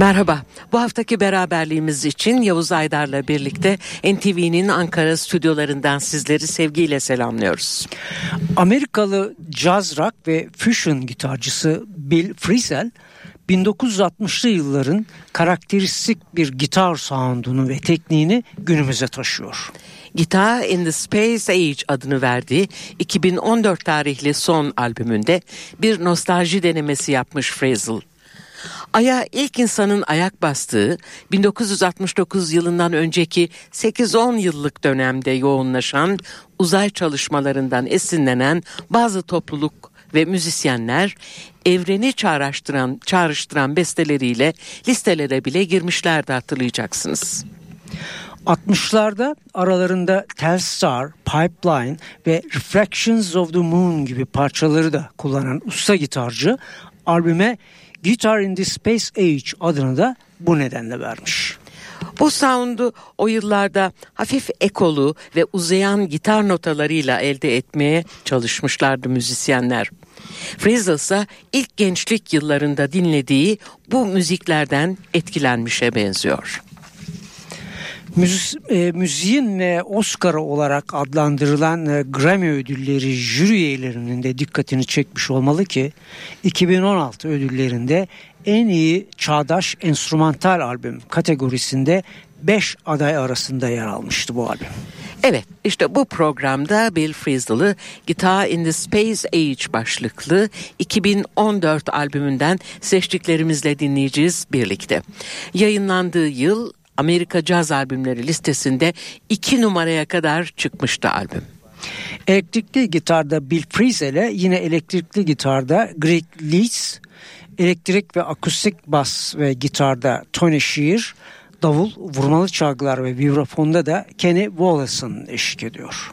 Merhaba. Bu haftaki beraberliğimiz için Yavuz Aydar'la birlikte NTV'nin Ankara stüdyolarından sizleri sevgiyle selamlıyoruz. Amerikalı jazz rock ve fusion gitarcısı Bill Frisell 1960'lı yılların karakteristik bir gitar sound'unu ve tekniğini günümüze taşıyor. Guitar in the Space Age adını verdiği 2014 tarihli son albümünde bir nostalji denemesi yapmış Frisell. Ay'a ilk insanın ayak bastığı 1969 yılından önceki 8-10 yıllık dönemde yoğunlaşan uzay çalışmalarından esinlenen bazı topluluk ve müzisyenler evreni çağrıştıran, çağrıştıran besteleriyle listelere bile girmişlerdi hatırlayacaksınız. 60'larda aralarında Telstar, Pipeline ve Reflections of the Moon gibi parçaları da kullanan usta gitarcı albüme Guitar in the Space Age adını da bu nedenle vermiş. Bu sound'u o yıllarda hafif ekolu ve uzayan gitar notalarıyla elde etmeye çalışmışlardı müzisyenler. Frizzle ise ilk gençlik yıllarında dinlediği bu müziklerden etkilenmişe benziyor. E, müziğin e, Oscar olarak adlandırılan e, Grammy ödülleri jüri üyelerinin de dikkatini çekmiş olmalı ki 2016 ödüllerinde en iyi çağdaş enstrümantal albüm kategorisinde 5 aday arasında yer almıştı bu albüm. Evet işte bu programda Bill Frisell'ı Guitar in the Space Age başlıklı 2014 albümünden seçtiklerimizle dinleyeceğiz birlikte. Yayınlandığı yıl Amerika Caz albümleri listesinde iki numaraya kadar çıkmıştı albüm. Elektrikli gitarda Bill Frisell'e yine elektrikli gitarda Greg Leeds, elektrik ve akustik bas ve gitarda Tony Shear, davul, vurmalı çalgılar ve vibrafonda da Kenny Wallace'ın eşlik ediyor.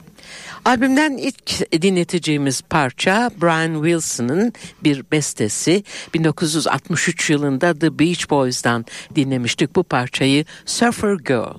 Albümden ilk dinleteceğimiz parça Brian Wilson'ın bir bestesi. 1963 yılında The Beach Boys'dan dinlemiştik bu parçayı Surfer Girl.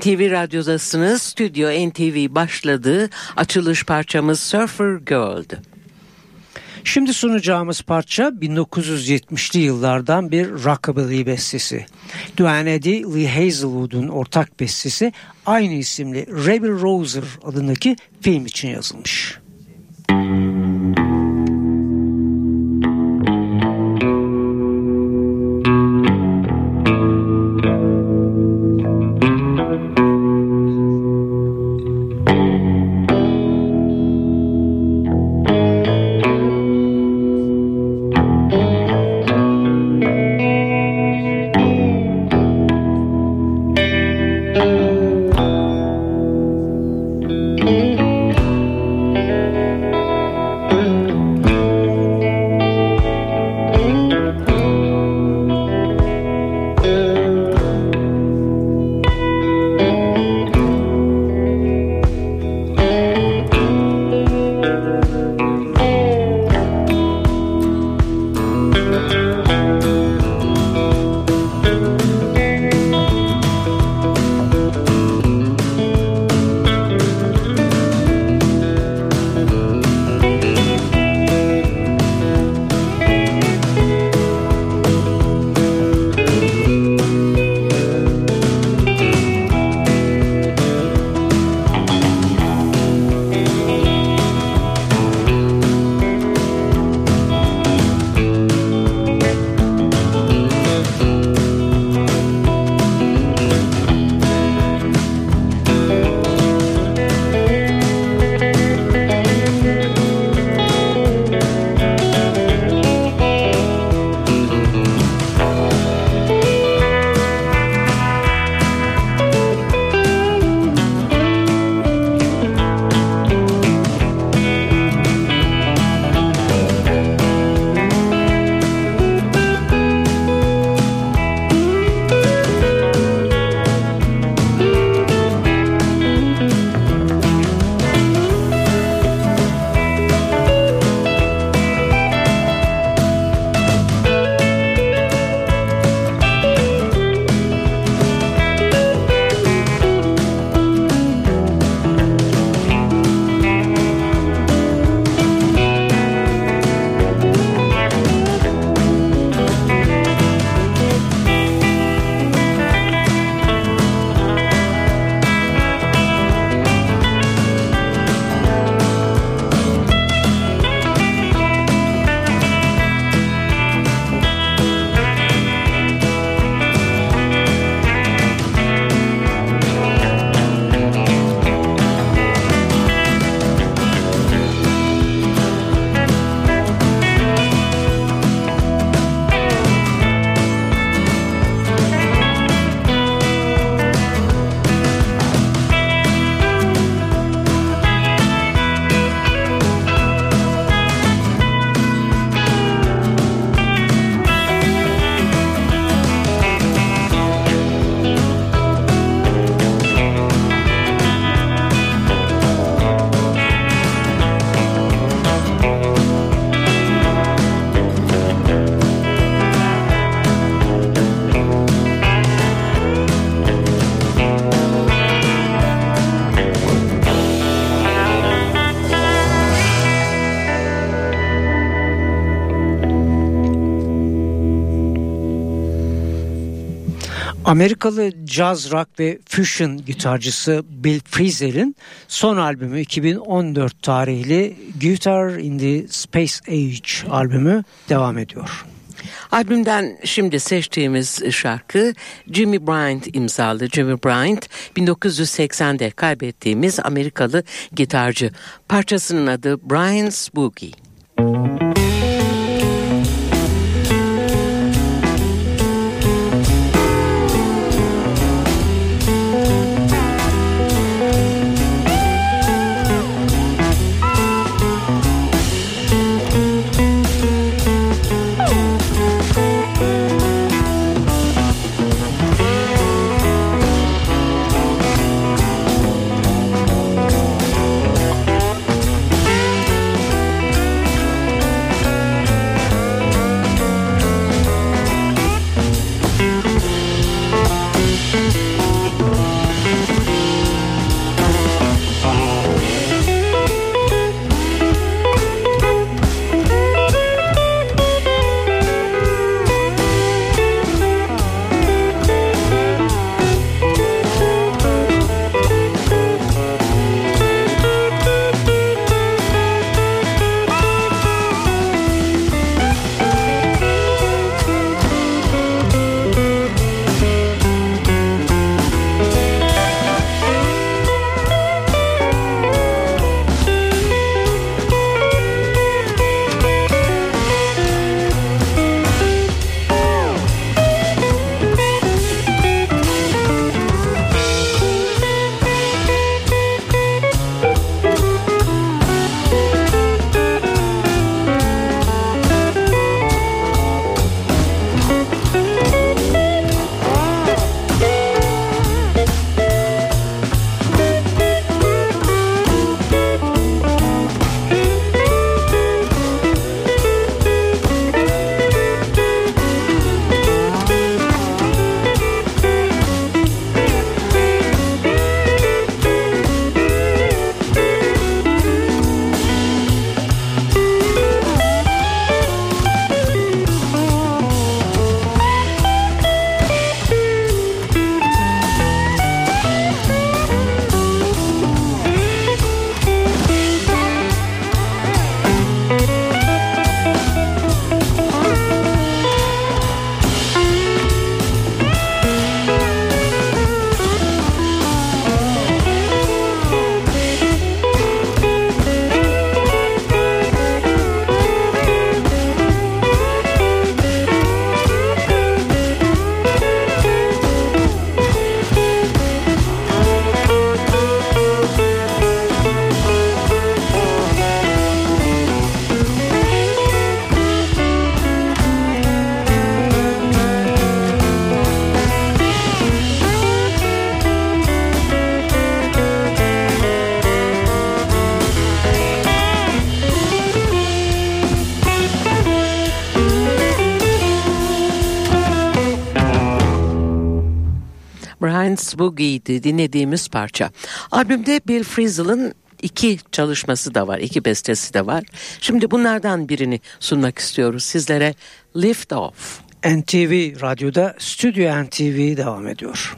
NTV Radyo'dasınız. Stüdyo NTV başladı. Açılış parçamız Surfer Girl'dü. Şimdi sunacağımız parça 1970'li yıllardan bir rockabilly bestesi. Duane Eddy, Lee Hazelwood'un ortak bestesi aynı isimli Rebel Rouser adındaki film için yazılmış. Amerikalı jazz rock ve fusion gitarcısı Bill Frisell'in son albümü 2014 tarihli Guitar in the Space Age albümü devam ediyor. Albümden şimdi seçtiğimiz şarkı Jimmy Bryant imzalı. Jimmy Bryant 1980'de kaybettiğimiz Amerikalı gitarcı. Parçasının adı Bryant's Boogie. Boogie'di dinlediğimiz parça. Albümde Bill Frisell'ın iki çalışması da var, iki bestesi de var. Şimdi bunlardan birini sunmak istiyoruz sizlere. Lift Off. NTV Radyo'da Stüdyo NTV devam ediyor.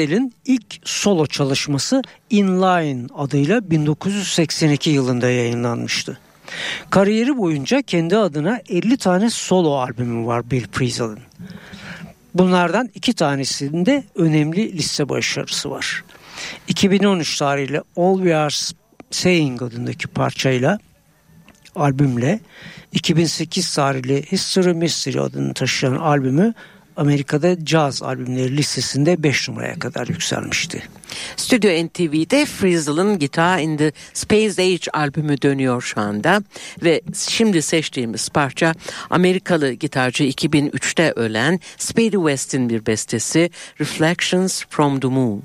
Frisell'in ilk solo çalışması Inline adıyla 1982 yılında yayınlanmıştı. Kariyeri boyunca kendi adına 50 tane solo albümü var Bill Frisell'in. Bunlardan iki tanesinde önemli liste başarısı var. 2013 tarihli All We Are Saying adındaki parçayla albümle 2008 tarihli History Mystery adını taşıyan albümü Amerika'da caz albümleri listesinde 5 numaraya kadar yükselmişti. Stüdyo NTV'de Frizzle'ın Guitar in the Space Age albümü dönüyor şu anda ve şimdi seçtiğimiz parça Amerikalı gitarcı 2003'te ölen Spady West'in bir bestesi Reflections from the Moon.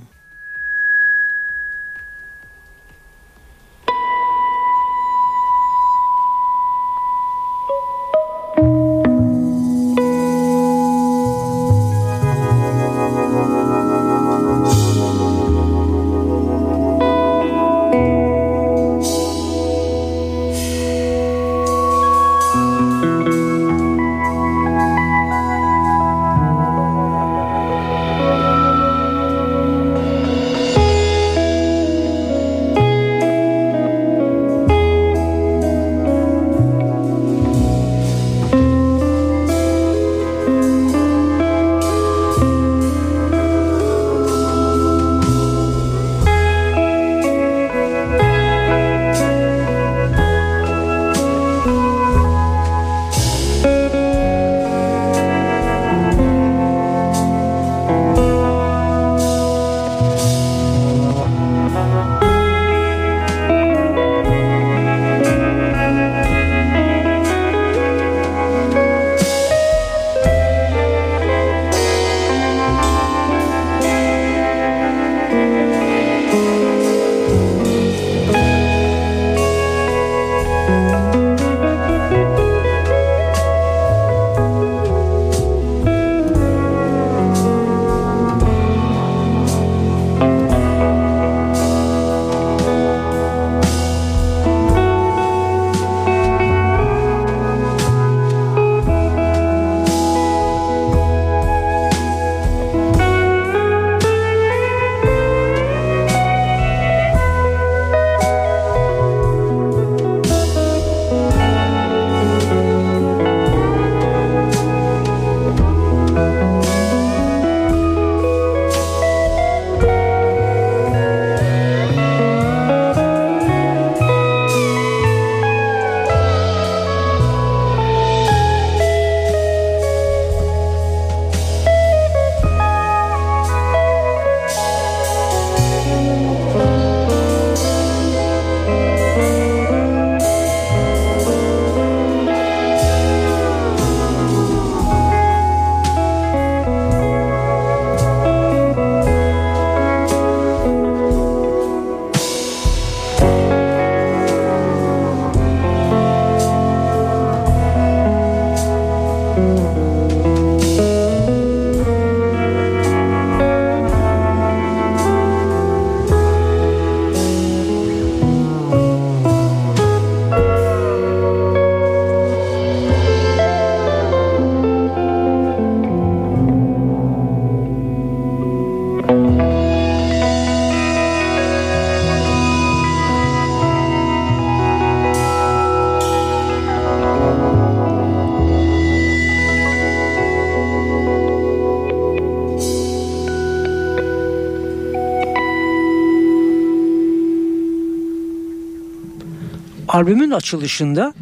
Albümün açılışında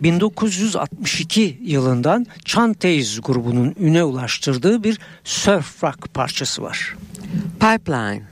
1962 yılından Chanteys grubunun üne ulaştırdığı bir surf rock parçası var. Pipeline.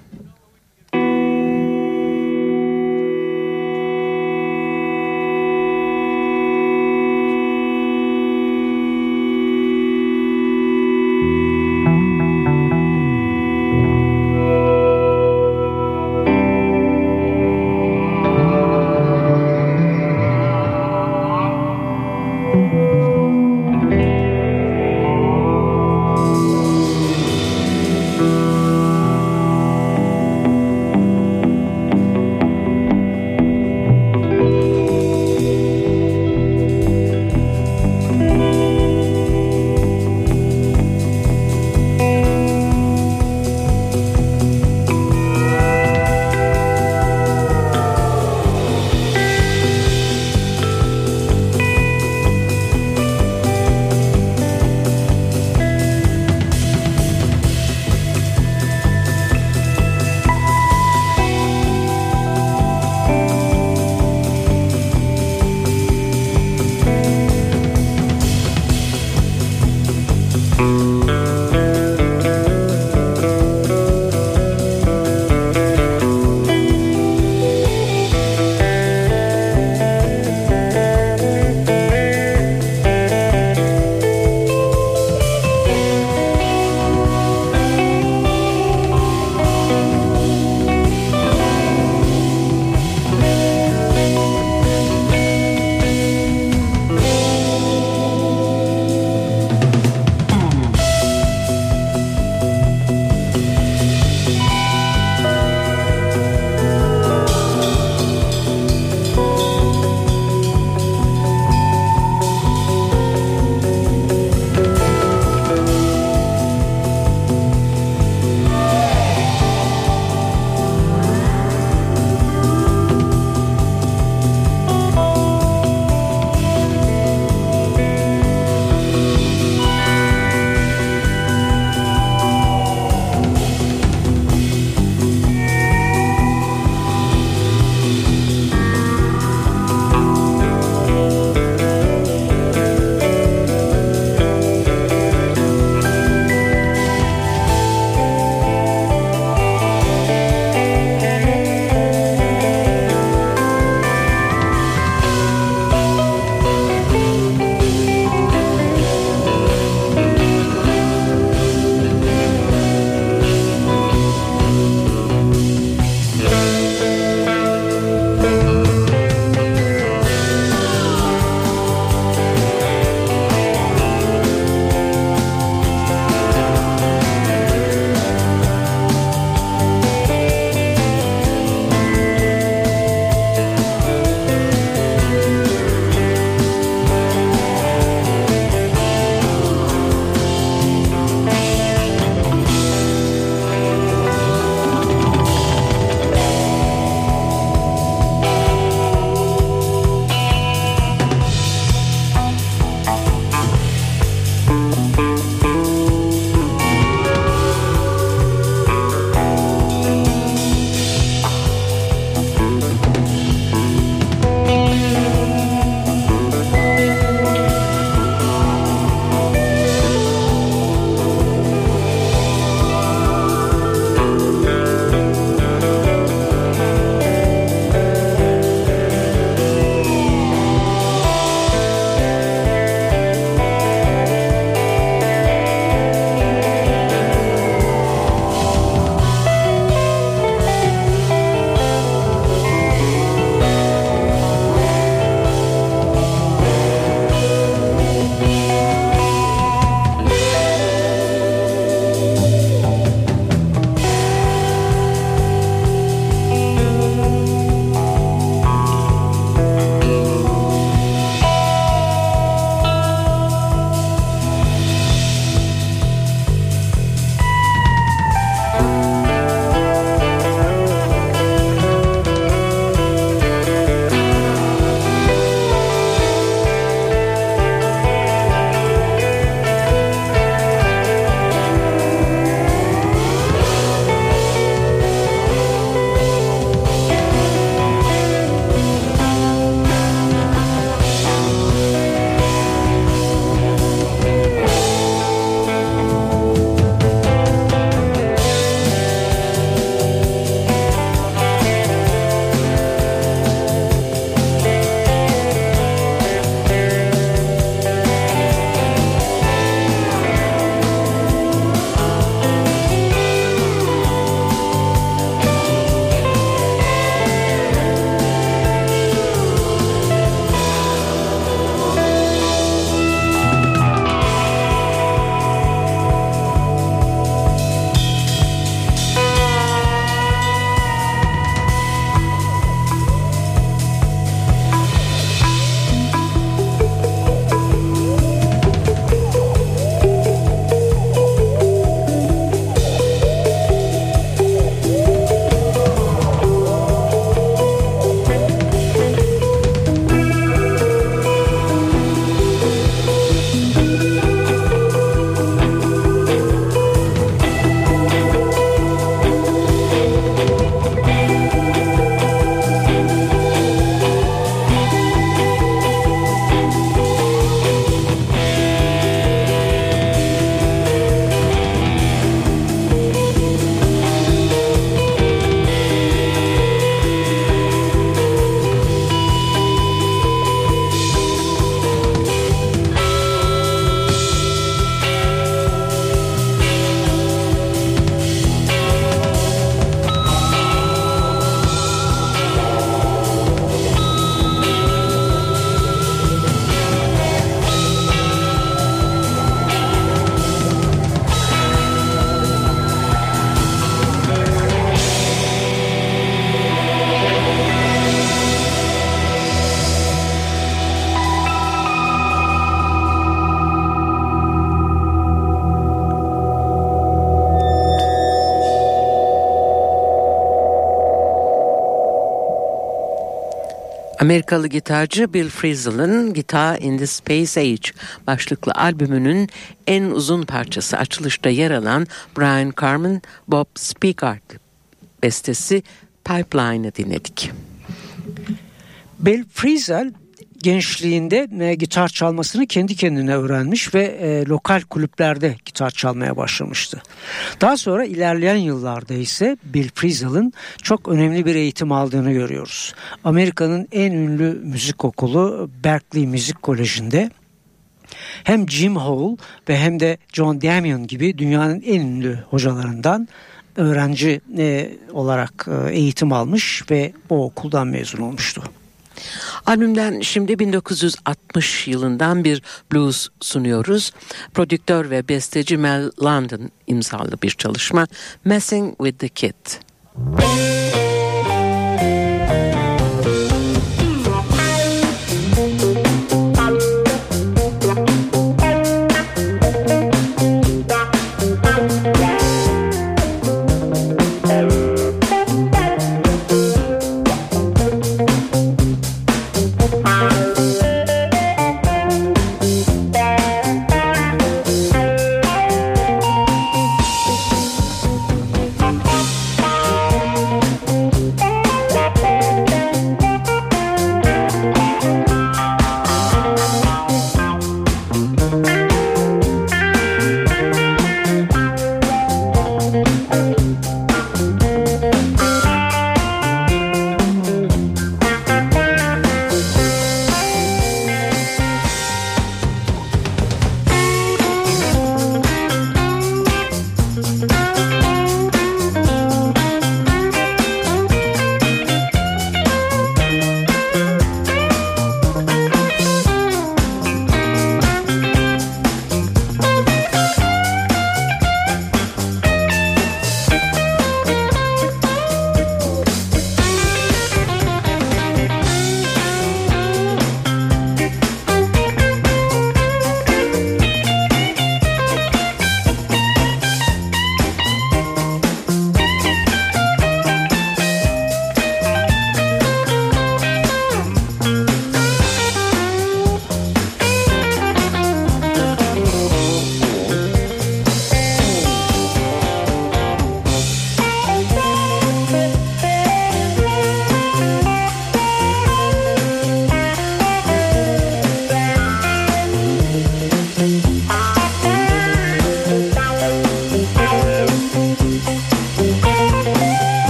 Amerikalı gitarcı Bill Frisell'ın Guitar in the Space Age başlıklı albümünün en uzun parçası açılışta yer alan Brian Carmen Bob Speakart bestesi Pipeline'ı dinledik. Bill Frisell gençliğinde e, gitar çalmasını kendi kendine öğrenmiş ve e, lokal kulüplerde gitar çalmaya başlamıştı. Daha sonra ilerleyen yıllarda ise Bill Frisell'ın çok önemli bir eğitim aldığını görüyoruz. Amerika'nın en ünlü müzik okulu Berkeley Müzik Koleji'nde hem Jim Hall ve hem de John Damian gibi dünyanın en ünlü hocalarından öğrenci e, olarak e, eğitim almış ve o okuldan mezun olmuştu. Albümden şimdi 1960 yılından bir blues sunuyoruz. Prodüktör ve besteci Mel London imzalı bir çalışma Messing with the Kid. Müzik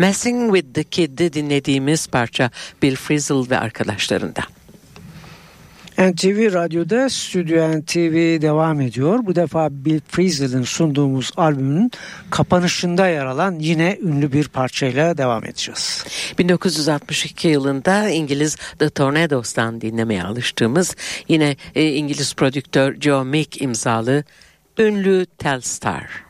Messing with the Kid'de dinlediğimiz parça Bill Frisell ve arkadaşlarında. NTV Radyo'da Stüdyo NTV devam ediyor. Bu defa Bill Frisell'in sunduğumuz albümün kapanışında yer alan yine ünlü bir parçayla devam edeceğiz. 1962 yılında İngiliz The Tornados'tan dinlemeye alıştığımız yine e, İngiliz prodüktör Joe Meek imzalı ünlü Telstar.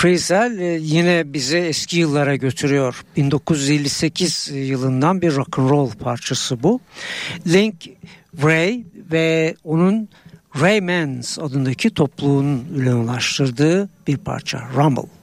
Mel Friesel e, yine bizi eski yıllara götürüyor. 1958 yılından bir rock and roll parçası bu. Link Ray ve onun Raymans adındaki topluluğun ünlenlaştırdığı bir parça Rumble.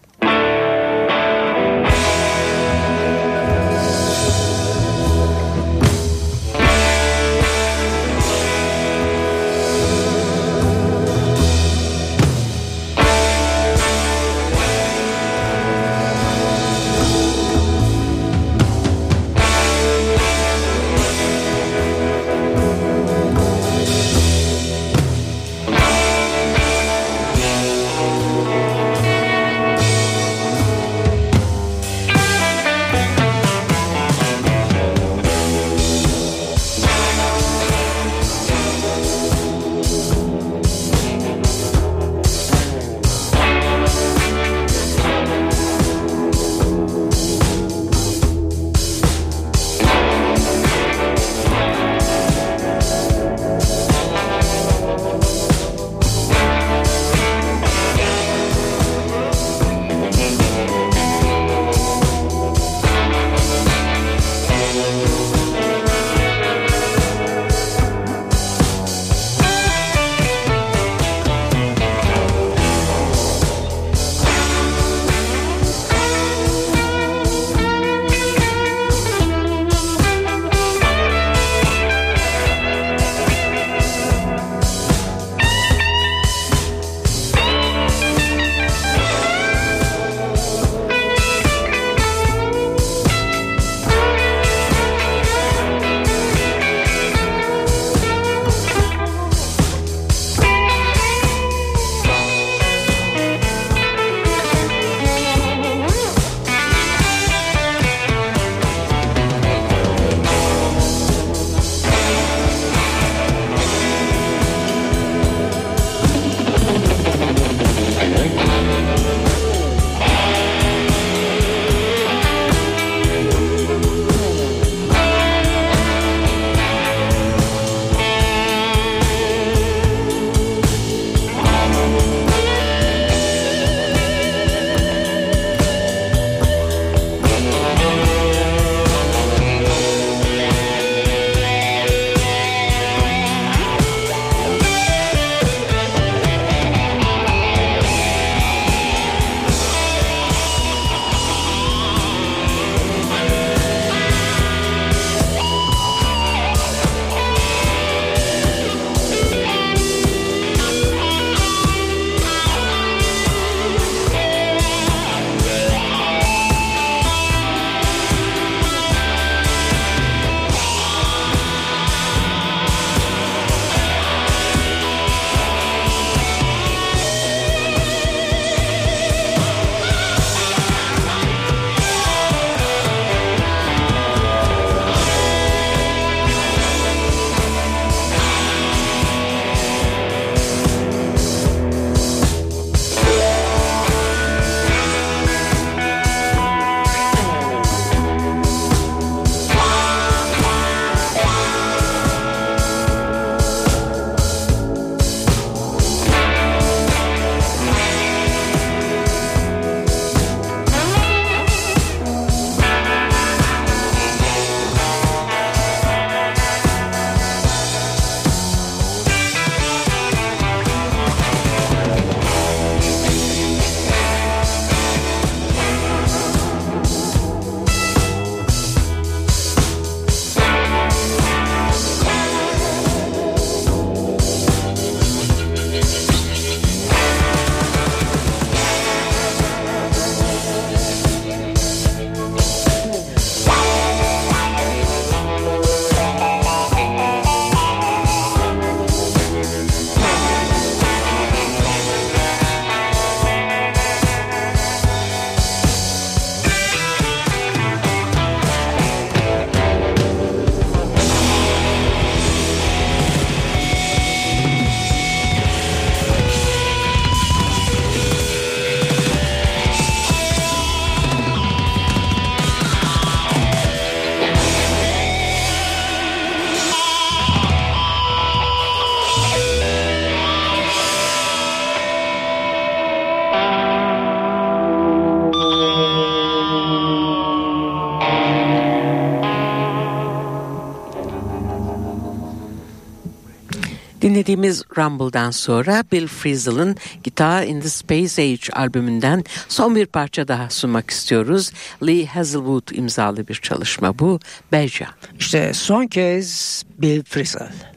Dinlediğimiz Rumble'dan sonra Bill Frisell'ın Guitar in the Space Age albümünden son bir parça daha sunmak istiyoruz. Lee Hazelwood imzalı bir çalışma bu. Beja. İşte son kez Bill Frisell.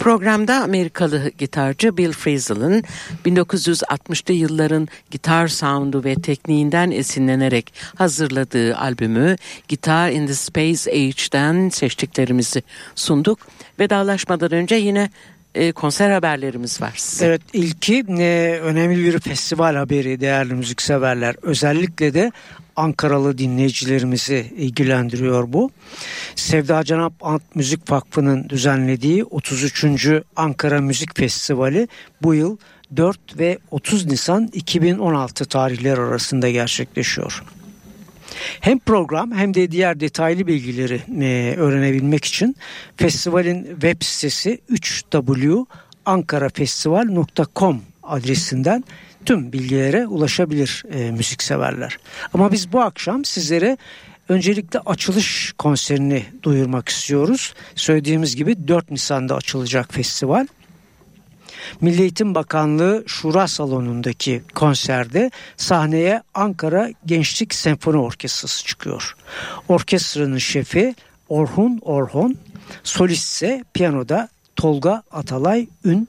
Programda Amerikalı gitarcı Bill Frisell'ın 1960'lı yılların gitar soundu ve tekniğinden esinlenerek hazırladığı albümü Guitar in the Space Age'den seçtiklerimizi sunduk. Vedalaşmadan önce yine e, konser haberlerimiz var size. Evet ilki e, önemli bir festival haberi değerli müzikseverler. Özellikle de Ankaralı dinleyicilerimizi ilgilendiriyor bu. Sevda Canap Ant Müzik Vakfı'nın düzenlediği 33. Ankara Müzik Festivali bu yıl 4 ve 30 Nisan 2016 tarihler arasında gerçekleşiyor. Hem program hem de diğer detaylı bilgileri e, öğrenebilmek için festivalin web sitesi 3w.ankarafestival.com adresinden tüm bilgilere ulaşabilir e, müzikseverler. Ama biz bu akşam sizlere öncelikle açılış konserini duyurmak istiyoruz. Söylediğimiz gibi 4 Nisan'da açılacak festival. Milli Eğitim Bakanlığı Şura Salonu'ndaki konserde sahneye Ankara Gençlik Senfoni Orkestrası çıkıyor. Orkestranın şefi Orhun Orhon, solist ise piyanoda Tolga Atalay Ün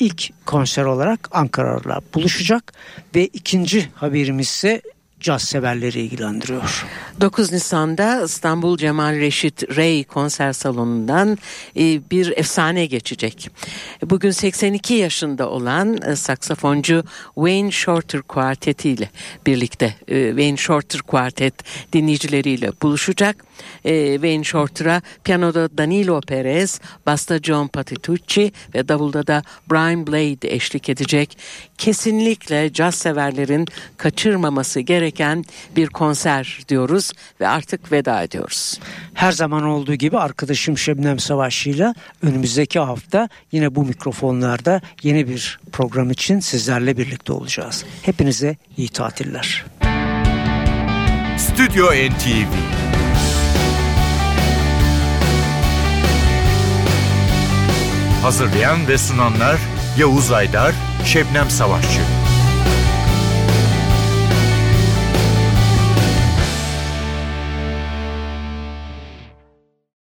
ilk konser olarak Ankara'la buluşacak ve ikinci haberimiz ise caz severleri ilgilendiriyor. 9 Nisan'da İstanbul Cemal Reşit Rey konser salonundan e, bir efsane geçecek. Bugün 82 yaşında olan e, saksafoncu Wayne Shorter kuarteti ile birlikte e, Wayne Shorter kuartet dinleyicileriyle buluşacak. Wayne Shorter'a piyanoda Danilo Perez, basta John Patitucci ve davulda da Brian Blade eşlik edecek. Kesinlikle caz severlerin kaçırmaması gereken bir konser diyoruz ve artık veda ediyoruz. Her zaman olduğu gibi arkadaşım Şebnem Savaşçı'yla önümüzdeki hafta yine bu mikrofonlarda yeni bir program için sizlerle birlikte olacağız. Hepinize iyi tatiller. Stüdyo NTV Hazırlayan ve sunanlar Yavuz Aydar, Şebnem Savaşçı.